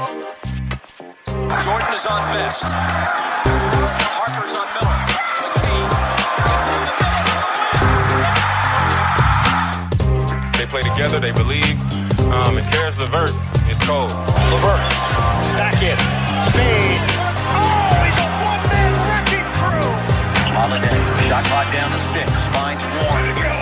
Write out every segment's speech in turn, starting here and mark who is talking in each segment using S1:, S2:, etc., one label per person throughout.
S1: Jordan is on best. Harper's on Miller. McKee.
S2: They play together, they believe. Um, and Caris LeVert is cold.
S3: LeVert, back in, fade. Oh, he's a one-man wrecking crew.
S1: Holiday, shot clock down to six, finds one.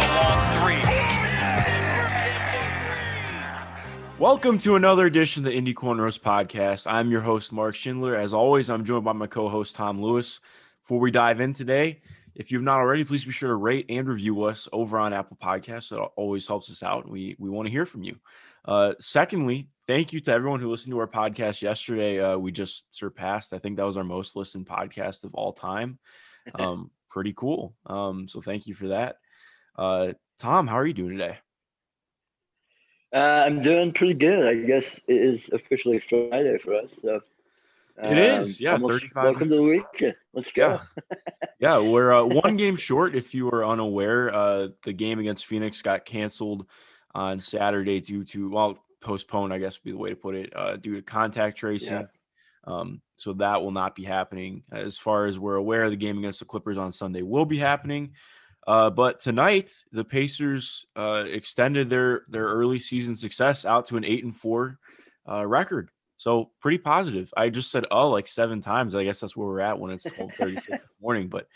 S4: Welcome to another edition of the Indy Cornrows podcast. I'm your host, Mark Schindler. As always, I'm joined by my co host, Tom Lewis. Before we dive in today, if you've not already, please be sure to rate and review us over on Apple Podcasts. That always helps us out. We, we want to hear from you. Uh, secondly, thank you to everyone who listened to our podcast yesterday. Uh, we just surpassed, I think that was our most listened podcast of all time. Um, pretty cool. Um, so thank you for that. Uh, Tom, how are you doing today?
S5: Uh, I'm doing pretty good. I guess it is officially Friday for us. So
S4: It is, yeah,
S5: almost
S4: 35
S5: Welcome to the weekend. Let's go.
S4: Yeah. yeah, we're uh, one game short. If you were unaware, uh, the game against Phoenix got canceled on Saturday due to well, postponed. I guess would be the way to put it, uh, due to contact tracing.
S5: Yeah.
S4: Um, so that will not be happening. As far as we're aware, the game against the Clippers on Sunday will be happening. Uh, but tonight, the Pacers uh, extended their their early season success out to an eight and four uh, record. So pretty positive. I just said oh like seven times. I guess that's where we're at when it's twelve thirty six in the morning. But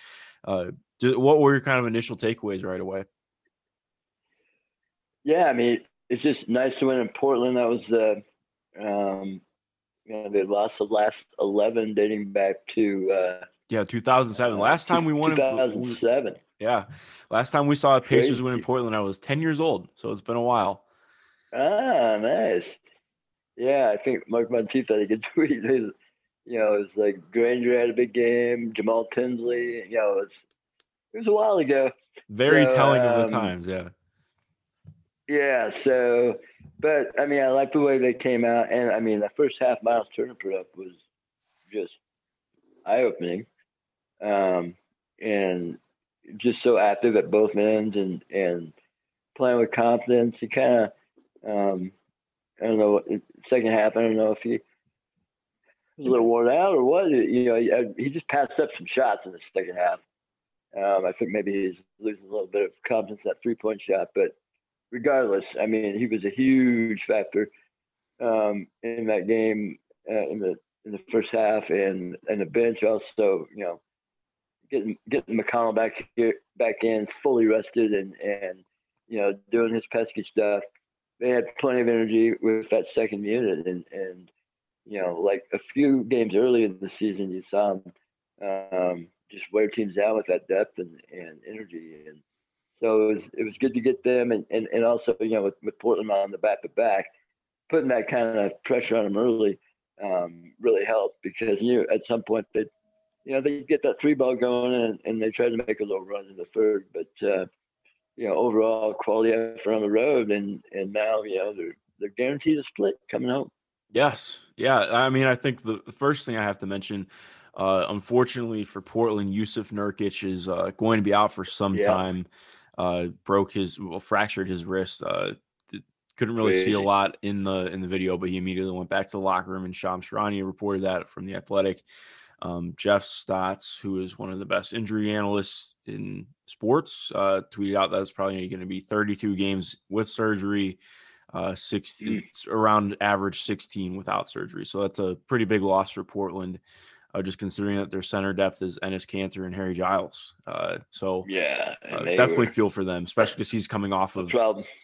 S4: uh, what were your kind of initial takeaways right away?
S5: Yeah, I mean, it's just nice to win in Portland. That was the, um, you know, they lost the last 11 dating back to uh,
S4: Yeah, two thousand seven. Last time we won. in-
S5: 2007.
S4: Yeah, last time we saw the Pacers win in Portland, I was ten years old. So it's been a while.
S5: Ah, nice. Yeah, I think Mark Monteith had a good tweet. Was, you know, it was like Granger had a big game, Jamal Tinsley. You know, it was it was a while ago.
S4: Very
S5: So,
S4: telling of the
S5: um,
S4: times. Yeah.
S5: Yeah, so, but I mean, I like the way they came out, and I mean, the first half Miles Turner put up was just eye opening, um, and just so active at both ends and and playing with confidence. He kind of, um, I don't know, second half. I don't know if he was a little worn out or what. You know, he, he just passed up some shots in the second half. Um, I think maybe he's losing a little bit of confidence that three point shot, but regardless, I mean, he was a huge factor um, in that game uh, in the in the first half, and and the bench also, you know, getting getting McConnell back here back in fully rested and and you know doing his pesky stuff. They had plenty of energy with that second unit, and and you know, like a few games early in the season, you saw them um, just wear teams down with that depth and, and energy, and so it was it was good to get them, and and, and also you know with, with Portland on the back to back, putting that kind of pressure on them early um, really helped because you at some point that you know they get that three ball going and, and they try to make a little run in the third, but uh, you know overall quality effort on the road, and and now you know they're they're guaranteed a split coming home.
S4: Yes. Yeah. I mean, I think the first thing I have to mention, uh, unfortunately for Portland, Yusuf Nurkic is uh, going to be out for some
S5: Yeah.
S4: time. Uh, broke his, well, fractured his wrist. Uh, couldn't really see a lot in the in the video, but he immediately went back to the locker room. And Shams Charania reported that from the Athletic. Um, Jeff Stotts, who is one of the best injury analysts in sports, uh, tweeted out that it's probably going to be 32 games with surgery, uh, 16 around average 16 without surgery. So that's a pretty big loss for Portland, uh, just considering that their center depth is Enes Kanter and Harry Giles. Uh, so
S5: Yeah,
S4: uh, definitely feel for them, especially because he's coming off of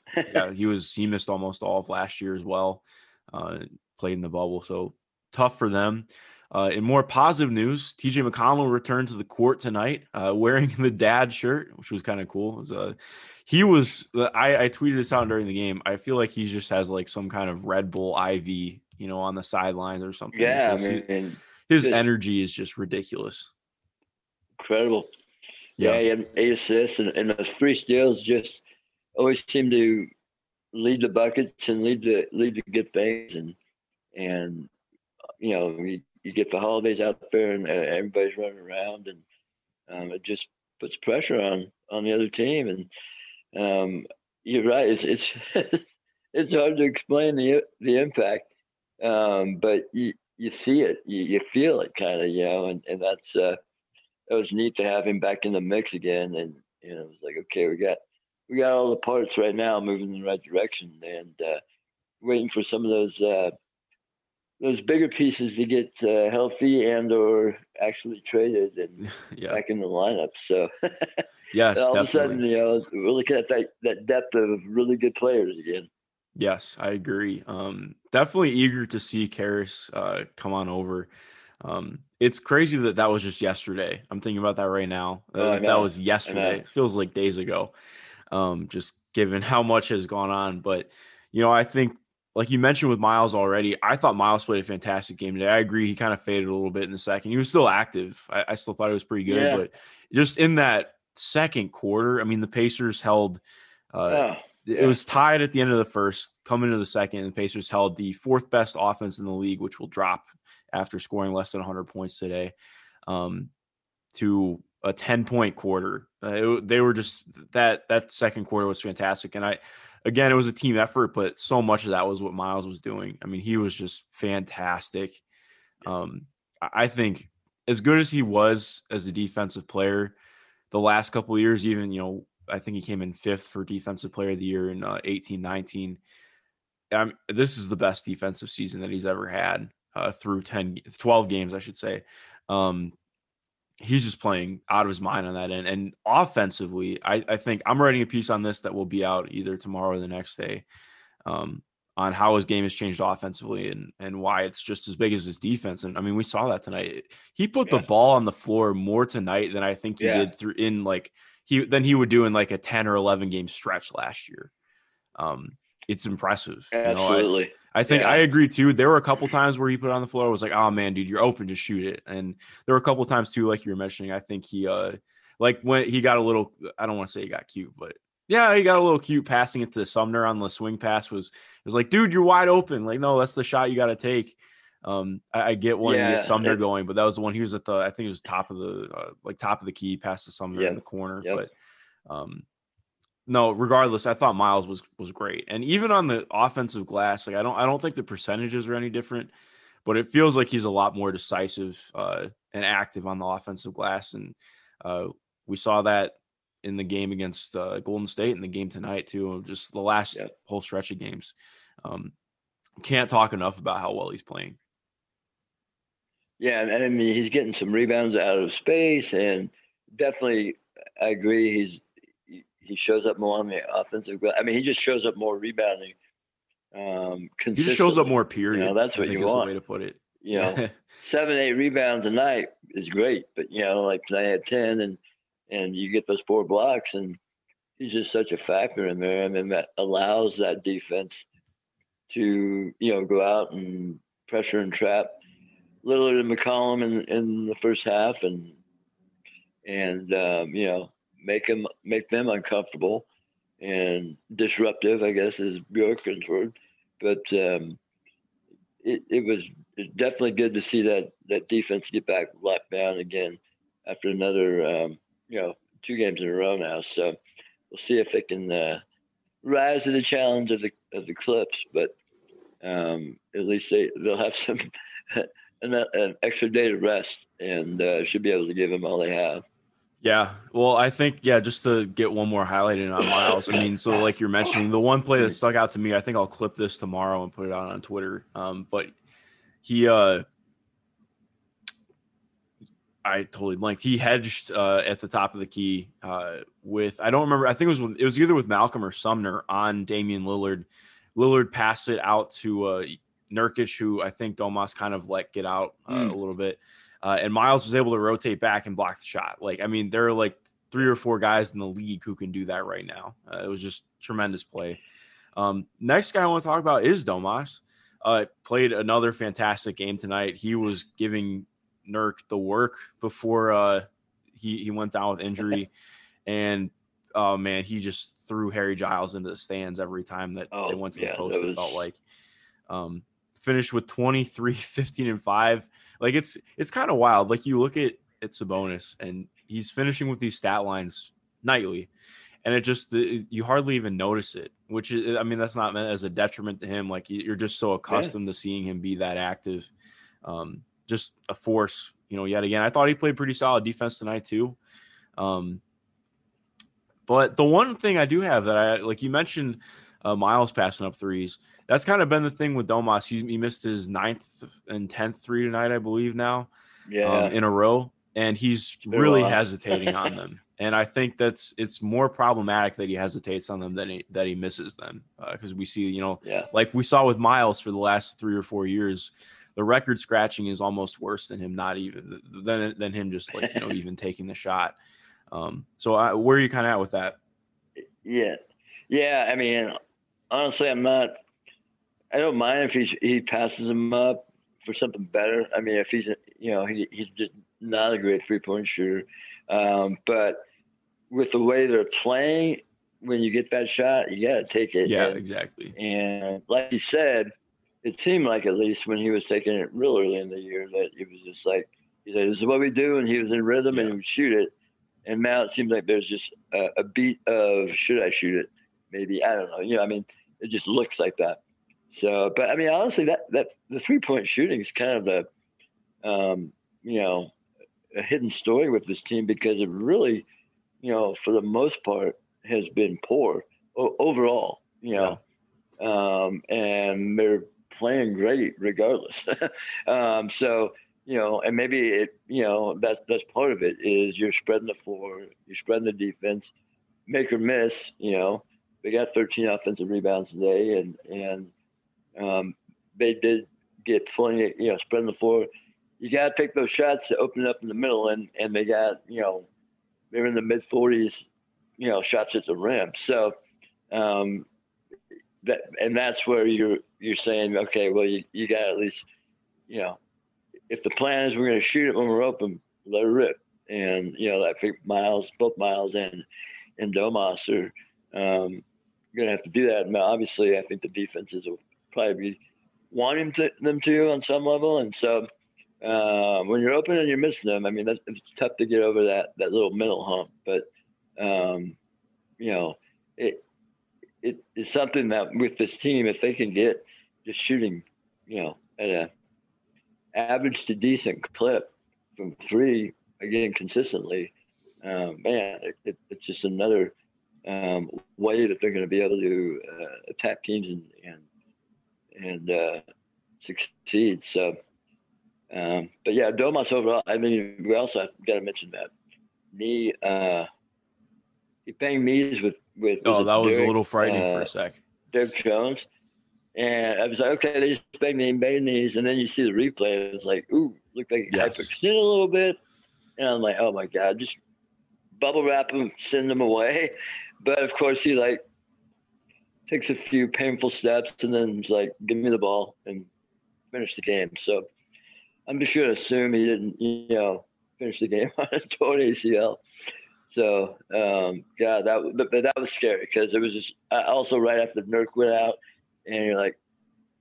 S4: yeah, he was he missed almost all of last year as well. Uh, played in the bubble, so tough for them. Uh, in more positive news, TJ McConnell returned to the court tonight, uh, wearing the dad shirt, which was kind of cool. Was, uh, he was I, I tweeted this out during the game. I feel like he just has like some kind of Red Bull IV, you know, on the sidelines or something.
S5: Yeah, I
S4: because he-
S5: mean,
S4: his energy is just ridiculous.
S5: incredible. Yeah, he had eight assists and, and those three steals just always seem to lead the buckets and lead to lead to good things and and you know you, you get the holidays out there and everybody's running around and um, it just puts pressure on on the other team. And um, you're right it's it's it's hard to explain the the impact Um, but you you see it, you, you feel it, kind of, you know, and and that's uh, it was neat to have him back in the mix again, and you know, it was like, okay, we got we got all the parts right now moving in the right direction, and uh, waiting for some of those uh, those bigger pieces to get uh, healthy and or actually traded and
S4: yeah.
S5: back in the lineup. So
S4: Yes,
S5: all
S4: definitely.
S5: of a sudden, you know, we're looking at that that depth of really good players again.
S4: Yes, I agree. Um, definitely eager to see Caris uh, come on over. Um, it's crazy that that was just yesterday. I'm thinking about that right now. Uh,
S5: Oh,
S4: that was yesterday. It feels like days ago. Um, just given how much has gone on, but you know, I think like you mentioned with Miles already, I thought Miles played a fantastic game today. I agree. He kind of faded a little bit in the second. He was still active. I, I still thought it was pretty good,
S5: Yeah.
S4: but just in that second quarter, I mean, the Pacers held. Uh,
S5: oh,
S4: it was tied at the end of the first, coming to the second, and the Pacers held the fourth best offense in the league, which will drop after scoring less than 100 points today, um, to a 10 point quarter. Uh, it- they were just that that second quarter was fantastic, and I again it was a team effort, but so much of that was what Miles was doing. I mean, he was just fantastic. Um, I think as good as he was as a defensive player, the last couple of years, even you know I think he came in fifth for defensive player of the year in uh, 18 19. Um, this is the best defensive season that he's ever had uh, through 10, 12 games, I should say. Um, he's just playing out of his mind on that end. And offensively, I, I think I'm writing a piece on this that will be out either tomorrow or the next day um, on how his game has changed offensively and, and why it's just as big as his defense. And I mean, we saw that tonight. He put
S5: Yeah.
S4: the ball on the floor more tonight than I think he
S5: Yeah.
S4: did through in like he than he would do in like a 10 or 11 game stretch last year. Um, it's impressive. you know, I-
S5: absolutely.
S4: I think
S5: Yeah.
S4: I agree too. There were a couple times where he put it on the floor. I was like, oh man, dude, you're open, just shoot it. And there were a couple times too, like you were mentioning. I think he uh like when he got a little I don't want to say he got cute, but yeah, he got a little cute passing it to Sumner on the swing pass was it was like, dude, you're wide open. Like, no, that's the shot you gotta take. Um, I, I get one
S5: Yeah,
S4: get Sumner
S5: it-
S4: going, but that was the one he was at the I think it was top of the uh, like top of the key past the Sumner
S5: Yep.
S4: in the corner.
S5: Yep.
S4: But um no, regardless, I thought Miles was was great. And even on the offensive glass, like I don't I don't think the percentages are any different, but it feels like he's a lot more decisive uh, and active on the offensive glass. And uh, we saw that in the game against uh, Golden State and the game tonight too. Just the last
S5: Yep.
S4: whole stretch of games. Um, can't talk enough about how well he's playing.
S5: Yeah, and I mean he's getting some rebounds out of space, and definitely I agree. He's he- shows up more on the offensive. I mean, he just shows up more rebounding. Um,
S4: He just shows up more. Period.
S5: that's
S4: I
S5: what
S4: think
S5: you want.
S4: The way to put it.
S5: You know, seven, eight rebounds a night is great, but you know, like tonight I had ten, and and you get those four blocks, and he's just such a factor in there, and then that allows that defense to you know go out and pressure and trap Lillard and McCollum in in the first half, and and um, you know make them make them uncomfortable and disruptive, I guess is Bjorkgren's word, but. um it, it was definitely good to see that that defense get back locked down again after another um, you know two games in a row now. So we'll see if it can uh, rise to the challenge of the of the Clips. But um, at least they they'll have some an, an extra day to rest and uh, should be able to give them all they have.
S4: Yeah. Well, I think, yeah, just to get one more highlight in on Miles. I mean, so like you're mentioning, the one play that stuck out to me, I think I'll clip this tomorrow and put it out on Twitter. Um, but he uh I totally blanked. He hedged uh at the top of the key uh with I don't remember, I think it was with- it was either with Malcolm or Sumner on Damian Lillard. Lillard passed it out to uh Nurkic, who I think Domas kind of let get out uh,
S5: Mm.
S4: a little bit. Uh, and Miles was able to rotate back and block the shot. Like, I mean, there are like three or four guys in the league who can do that right now. Uh, it was just tremendous play. Um, next guy I want to talk about is Domas. Uh, played another fantastic game tonight. He was giving Nurk the work before uh, he he went down with injury, and oh man, he just threw Harry Giles into the stands every time that they
S5: Oh,
S4: went to
S5: yeah,
S4: the post. It
S5: was-
S4: felt like. Um, finished with 23 15 and 5 like it's it's kind of wild like you look at at Sabonis and he's finishing with these stat lines nightly and it just it- you hardly even notice it which is, I mean, that's not meant as a detriment to him. Like you're just so accustomed yeah. to seeing him be that active, um, just a force. You know, yet again, I thought he played pretty solid defense tonight too. Um, but the one thing I do have that I like, you mentioned uh, Miles passing up threes. That's kind of been the thing with Domas. He, he missed his ninth and tenth three tonight, I believe now, um,
S5: yeah, um,
S4: in a row, and he's really hesitating on them. And I think that's it's more problematic that he hesitates on them than he, that he misses them because uh, we see, you know,
S5: yeah.
S4: like we saw with Miles for the last three or four years, the record scratching is almost worse than him not even than than him just like you know even taking the shot. Um, so I, where are you kind of at with that?
S5: Yeah, yeah. I mean, honestly, I'm not. I don't mind if he's he passes him up for something better. I mean, if he's you know he, he's just not a great three point shooter, um, but with the way they're playing, when you get that shot, you got to take it.
S4: Yeah,
S5: and,
S4: exactly.
S5: And like you said, it seemed like at least when he was taking it real early in the year that it was just like he said, "This is what we do," and he was in rhythm yeah. and he would shoot it. And now it seems like there's just a, a, beat of should I shoot it? Maybe I don't know. You know, I mean, it just looks like that. So, but I mean, honestly, that that the three point shooting is kind of a, um, you know, a hidden story with this team because it really you know, for the most part, has been poor o- overall. You know, yeah. um, and they're playing great regardless. um, so you know, and maybe it, you know, that's that's part of it is you're spreading the floor, you're spreading the defense, make or miss. You know, they got 13 offensive rebounds today, and and um, they did get plenty, you know, spreading the floor. You got to take those shots to open it up in the middle, and and they got you know they were in the mid 40s, you know, shots at the rim. So, um, that and that's where you're you're saying, okay, well, you, you got at least, you know, if the plan is we're going to shoot it when we're open, let it rip. And you know, think Miles, both Miles and and Domas are um, going to have to do that. And obviously, I think the defenses will probably be wanting to, them to on some level, and so uh, when you're open and you're missing them, I mean, that's, it's tough to get over that that little mental hump. But um, you know, it it is something that with this team, if they can get just shooting, you know, at a average to decent clip from three again consistently, um, man, it, it, it's just another um, way that they're going to be able to uh, attack teams and and and uh, succeed. So. Um, but yeah, Domas overall. I mean, we also got to mention that knee. Uh, he banged knees with with.
S4: Oh, that was Derrick, a little frightening for a uh, sec.
S5: Derrick Jones, and I was like, okay, they just banged knee, banged knees, and then you see the replay. It's like, ooh, looked like yes. hyperextended a little bit, and I'm like, oh my god, just bubble wrap him, send him away. But of course, he like takes a few painful steps, and then he's like, give me the ball and finish the game. So I'm just to assume he didn't, you know, finish the game on a torn ACL. So, um, yeah, that but that was scary because it was just also right after Nurk went out, and you're like,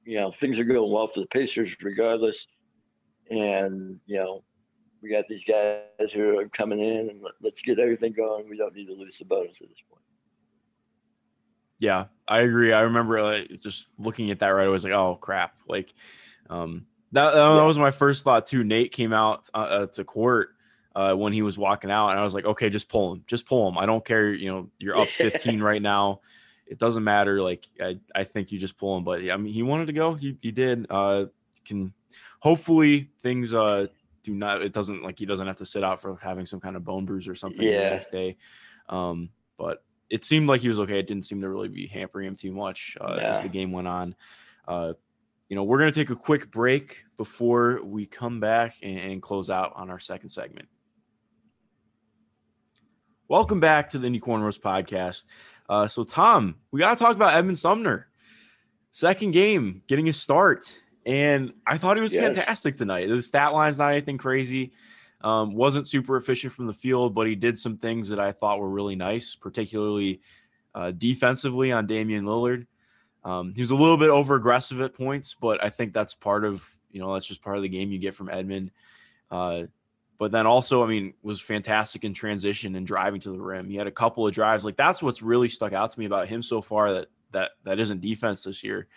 S5: you know, things are going well for the Pacers regardless, and you know, we got these guys who are coming in, and let's get everything going. We don't need to lose Sabonis at this point.
S4: Yeah, I agree. I remember like, just looking at that right away, I was like, oh crap, like. Um, that, that yeah. was my first thought too. Nate came out uh, uh, to court uh, when he was walking out, and I was like, okay, just pull him, just pull him. I don't care. You know, you're up 15 right now. It doesn't matter. Like I, I think you just pull him. But I mean, he wanted to go. He, he did. Uh, can hopefully things uh do not. It doesn't like he doesn't have to sit out for having some kind of bone bruise or something
S5: yeah.
S4: the next day. Um, but it seemed like he was okay. It didn't seem to really be hampering him too much uh, yeah. as the game went on. Uh, you know, we're going to take a quick break before we come back and, and close out on our second segment. Welcome back to the Indy Cornrows podcast. Uh, so, Tom, we got to talk about Edmond Sumner. Second game, getting a start. And I thought he was yes. fantastic tonight. The stat line's not anything crazy. Um, wasn't super efficient from the field, but he did some things that I thought were really nice, particularly uh, defensively on Damian Lillard. Um, he was a little bit over aggressive at points, but I think that's part of you know that's just part of the game you get from Edmond. Uh, but then also, I mean, was fantastic in transition and driving to the rim. He had a couple of drives. Like that's what's really stuck out to me about him so far. That that that isn't defense this year.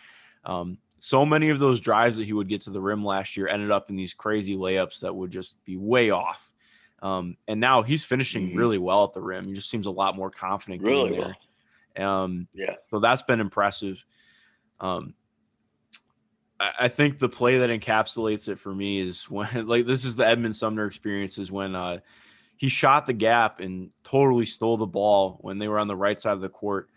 S4: Um, so many of those drives that he would get to the rim last year ended up in these crazy layups that would just be way off. Um, and now he's finishing
S5: Mhm.
S4: really well at the rim. He just seems a lot more confident
S5: Really
S4: there. Um,
S5: Yeah.
S4: so that's been impressive. Um, I, I think the play that encapsulates it for me is when, like, this is the Edmond Sumner experience is when uh, he shot the gap and totally stole the ball when they were on the right side of the court,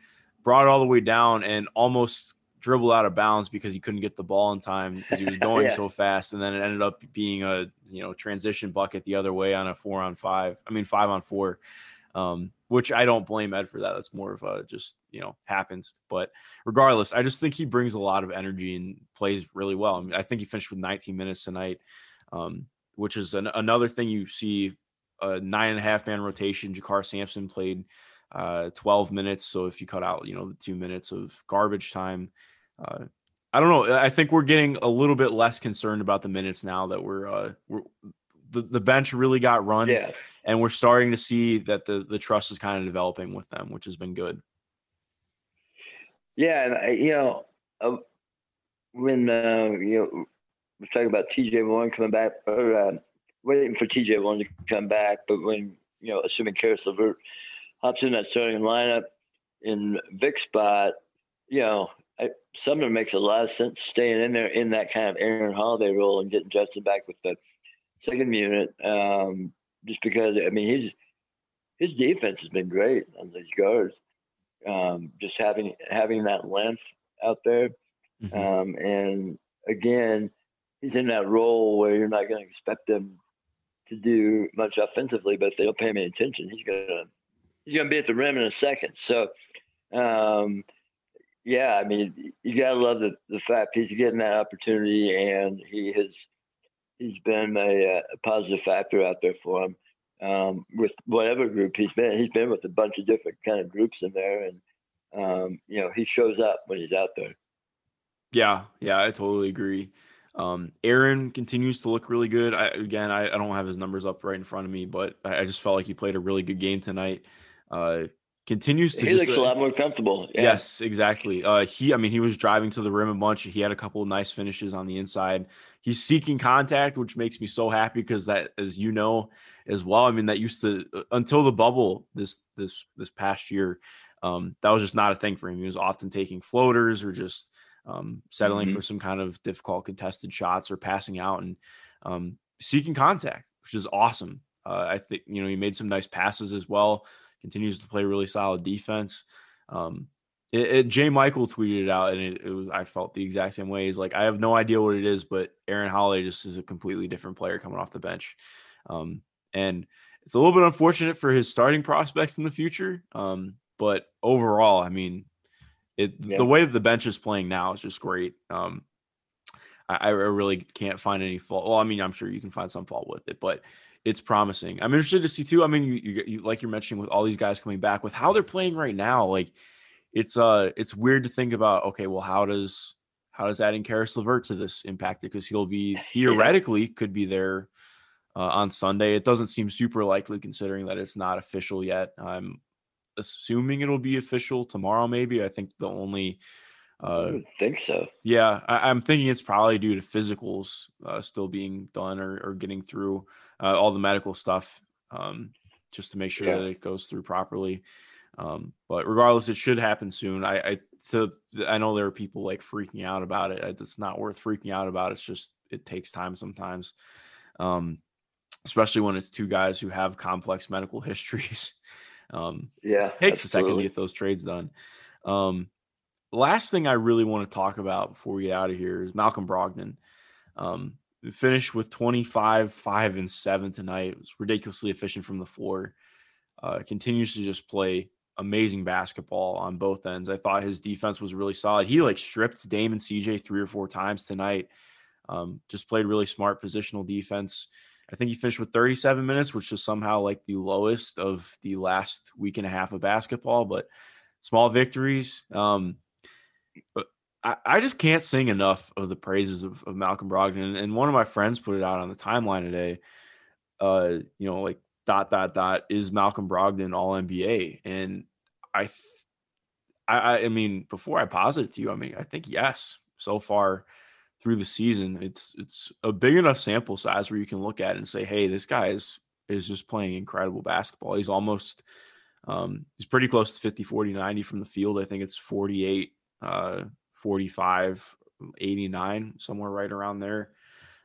S4: brought it all the way down and almost dribbled out of bounds because he couldn't get the ball in time because he was going
S5: Yeah.
S4: so fast. And then it ended up being a you know transition bucket the other way on a four on five. I mean five on four um, which I don't blame Ed for that. That's more of a just you know happens. But regardless, I just think he brings a lot of energy and plays really well. I, mean, I think he finished with 19 minutes tonight, um, which is an, another thing you see. A nine and a half man rotation. JaKarr Sampson played uh, 12 minutes. So if you cut out you know the two minutes of garbage time. Uh, I don't know. I think we're getting a little bit less concerned about the minutes now that we're, uh, we're the, the bench really got run
S5: Yeah.
S4: and we're starting to see that the the trust is kind of developing with them, which has been good.
S5: Yeah, and I, you know, uh, when uh, you know we're talking about TJ Warren coming back, or uh, waiting for TJ Warren to come back, but when you know, assuming Caris LeVert hops in that starting lineup in Vic spot, you know, I, Sumner makes a lot of sense staying in there in that kind of Aaron Holiday role and getting Justin back with the second unit, um, just because I mean he's his defense has been great on these guards um, just having having that length out there.
S4: Mhm.
S5: Um, and again, he's in that role where you're not going to expect him to do much offensively, but if they don't pay him any attention, he's gonna he's gonna be at the rim in a second. So, um, yeah, I mean, you gotta love the the fact he's getting that opportunity, and he has he's been a, a positive factor out there for him um, with whatever group he's been. He's been with a bunch of different kind of groups in there, and um, you know he shows up when he's out there.
S4: Yeah, yeah, I totally agree. Um, Aaron continues to look really good. I, again, I, I don't have his numbers up right in front of me, but I, I just felt like he played a really good game tonight. Uh, continues to
S5: He
S4: just,
S5: looks a
S4: uh,
S5: lot more comfortable. Yeah.
S4: Yes, exactly. Uh, he, I mean, he was driving to the rim a bunch. He had a couple of nice finishes on the inside. He's seeking contact, which makes me so happy because that, as you know, as well. I mean, that used to until the bubble this this this past year, um, that was just not a thing for him. He was often taking floaters or just um, settling
S5: Mhm.
S4: for some kind of difficult contested shots or passing out and um, seeking contact, which is awesome. Uh, I think you know he made some nice passes as well. Continues to play really solid defense. Um, it, it, J. Michael tweeted it out, and it, it was I felt the exact same way. He's like, I have no idea what it is, but Aaron Holiday just is a completely different player coming off the bench, um, and it's a little bit unfortunate for his starting prospects in the future. Um, but overall, I mean, it
S5: Yeah.
S4: the way that the bench is playing now is just great. Um, I, I really can't find any fault. Well, I mean, I'm sure you can find some fault with it, but it's promising. I'm interested to see too. I mean, you, you, you like you're mentioning with all these guys coming back with how they're playing right now. Like, it's uh, it's weird to think about. Okay, well, how does how does adding Caris Levert to this impact it? Because he'll be theoretically could be there uh, on Sunday. It doesn't seem super likely considering that it's not official yet. I'm assuming it'll be official tomorrow. Maybe I think the only uh,
S5: would think so.
S4: yeah, I, I'm thinking it's probably due to physicals uh, still being done or, or getting through uh, all the medical stuff, um, just to make sure
S5: Yeah.
S4: that it goes through properly. Um, but regardless, it should happen soon. I, I to I know there are people like freaking out about it. It's not worth freaking out about. It's just it takes time sometimes, um, especially when it's two guys who have complex medical histories. Um,
S5: Yeah.
S4: takes a second to get those trades done. Um, last thing I really want to talk about before we get out of here is Malcolm Brogdon. Um, finished with 25, 5, and 7 tonight. It was ridiculously efficient from the floor. Uh, continues to just play amazing basketball on both ends. I thought his defense was really solid. He like stripped Damon CJ three or four times tonight. Um, just played really smart positional defense. I think he finished with 37 minutes, which is somehow like the lowest of the last week and a half of basketball, but small victories. Um, I, just can't sing enough of the praises of, of Malcolm Brogdon. And one of my friends put it out on the timeline today. Uh, you know, like dot dot dot is Malcolm Brogdon all NBA, and I th- I, I mean, before I posit it to you, I mean, I think yes. So far through the season, it's it's a big enough sample size where you can look at it and say, hey, this guy is is just playing incredible basketball. He's almost um, he's pretty close to 50, 40, 90 from the field. I think it's 48, uh, 45, 89, somewhere right around there.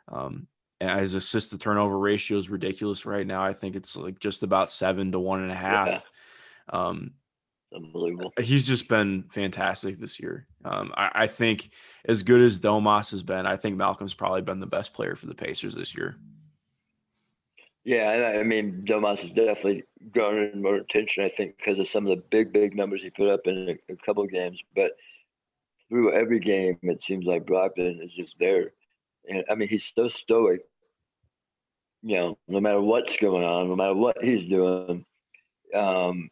S4: Um, his assist to turnover ratio is ridiculous right now. I think it's like just about seven to one and a half.
S5: Yeah.
S4: Um,
S5: Unbelievable.
S4: he's just been fantastic this year. Um, I, I think as good as Domas has been, I think Malcolm's probably been the best player for the Pacers this year.
S5: Yeah, and I I mean, Domas has definitely garnered more attention, I think, because of some of the big, big numbers he put up in a, a couple of games. But through every game, it seems like Brogdon is just there. And I mean, he's so stoic. You know, no matter what's going on, no matter what he's doing, um,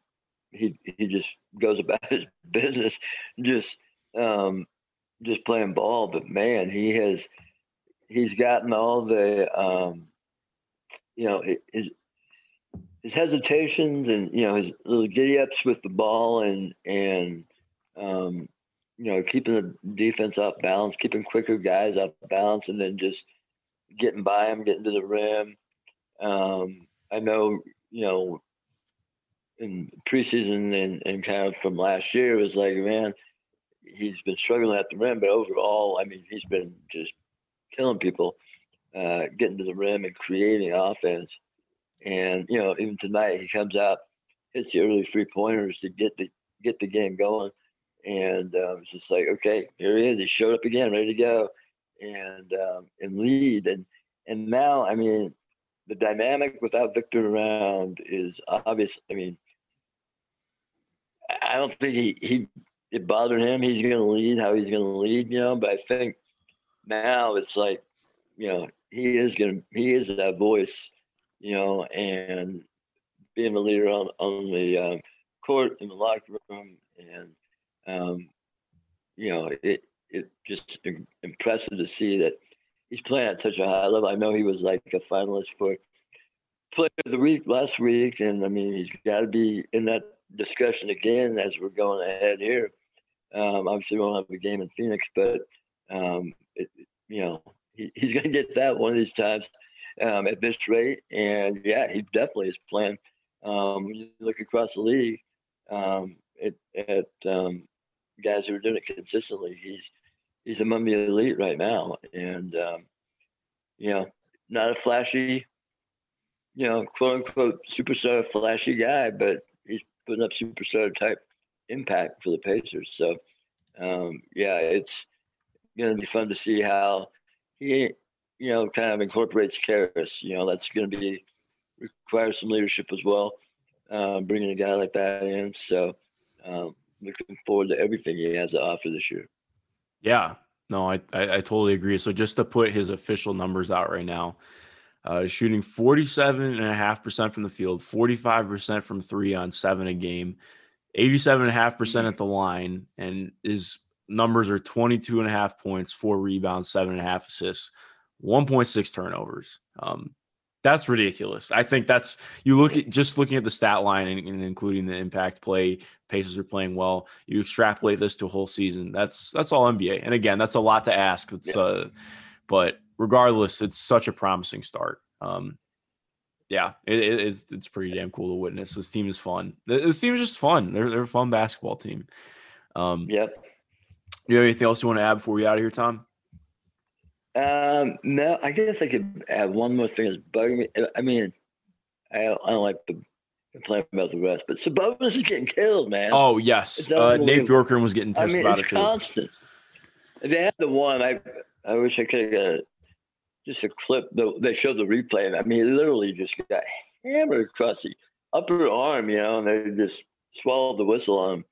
S5: he he just goes about his business, just um, just playing ball. But man, he has he's gotten all the um, you know his his hesitations and you know his little giddy ups with the ball and and um, you know keeping the defense off balance, keeping quicker guys off balance, and then just getting by them, getting to the rim. Um, I know you know in preseason and, and kind of from last year it was like man he's been struggling at the rim but overall i mean he's been just killing people uh, getting to the rim and creating offense and you know even tonight he comes out hits the early three pointers to get the get the game going and um, it's just like okay here he is he showed up again ready to go and um, and lead and and now i mean the dynamic without Victor around is obvious. I mean, I don't think he, he it bothered him. He's going to lead how he's going to lead, you know. But I think now it's like, you know, he is going to he is that voice, you know, and being a leader on on the um, court in the locker room, and um, you know, it it just impressive to see that he's playing at such a high level. I know he was like a finalist for player of the week last week, and I mean he's got to be in that discussion again as we're going ahead here. Um, obviously, we won't have a game in Phoenix, but um, it, you know he, he's going to get that one of these times um, at this rate, and yeah, he definitely is playing. Um, you look across the league um, at, at um, guys who are doing it consistently. He's he's among the elite right now, and um, you know, not a flashy, you know, quote unquote superstar flashy guy, but he's putting up superstar type impact for the Pacers. So, um, yeah, it's going to be fun to see how he, you know, kind of incorporates Caris. You know, that's going to be require some leadership as well, um, bringing a guy like that in. So, um, looking forward to everything he has to offer this year.
S4: Yeah, no, I, I, I totally agree. So just to put his official numbers out right now, uh, shooting 47.5% from the field, 45% from three on seven a game, 87.5% at the line, and his numbers are 22 and a half points, four rebounds, seven and a half assists, 1.6 turnovers. Um, that's ridiculous. I think that's you look at just looking at the stat line and, and, including the impact play. Pacers are playing well. You extrapolate this to a whole season. That's that's all NBA. And again, that's a lot to ask. It's yeah. uh, but regardless, it's such a promising start. Um, yeah, it, it, it's it's pretty damn cool to witness. This team is fun. This team is just fun. They're they're a fun basketball team. Um,
S5: yep.
S4: You have anything else you want to add before we get out of here, Tom?
S5: Um, no, I guess I could add one more thing that's bugging me. I mean, I don't, I don't like the complain about the rest, but Sabonis is getting killed, man.
S4: Oh yes, uh, Nate Bjorkgren was getting pissed
S5: I mean,
S4: about
S5: it's
S4: it too.
S5: constant. If they had the one, I I wish I could have got just a clip. The, they showed the replay. and I mean, he literally just got hammered across the upper arm, you know, and they just swallowed the whistle on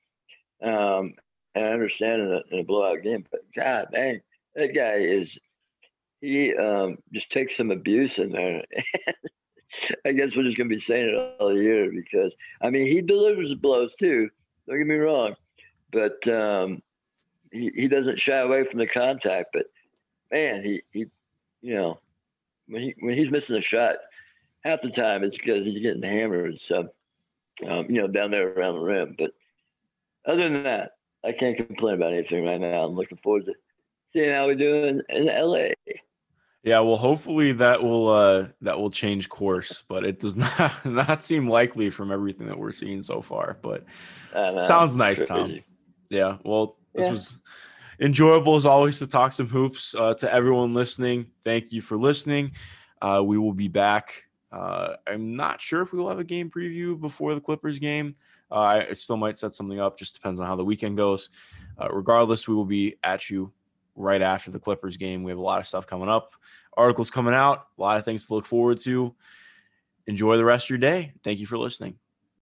S5: him. Um, and I understand in a, in a blowout game, but God dang, that guy is he um, just takes some abuse in there. I guess we're just gonna be saying it all year because I mean he delivers blows too. Don't get me wrong, but um, he he doesn't shy away from the contact. But man, he he you know when he when he's missing a shot, half the time it's because he's getting hammered. So um, you know down there around the rim. But other than that, I can't complain about anything right now. I'm looking forward to seeing how we do in, in LA.
S4: Yeah, well, hopefully that will uh that will change course, but it does not not seem likely from everything that we're seeing so far. But sounds nice. Tom. Yeah, well, this
S5: Yeah.
S4: was enjoyable as always to talk some hoops. Uh, to everyone listening, thank you for listening. Uh, we will be back. Uh, I'm not sure if we will have a game preview before the Clippers game. Uh, I I still might set something up. Just depends on how the weekend goes. Uh, regardless, we will be at you right after the Clippers game. We have a lot of stuff coming up, articles coming out, a lot of things to look forward to. Enjoy the rest of your day. Thank you for listening.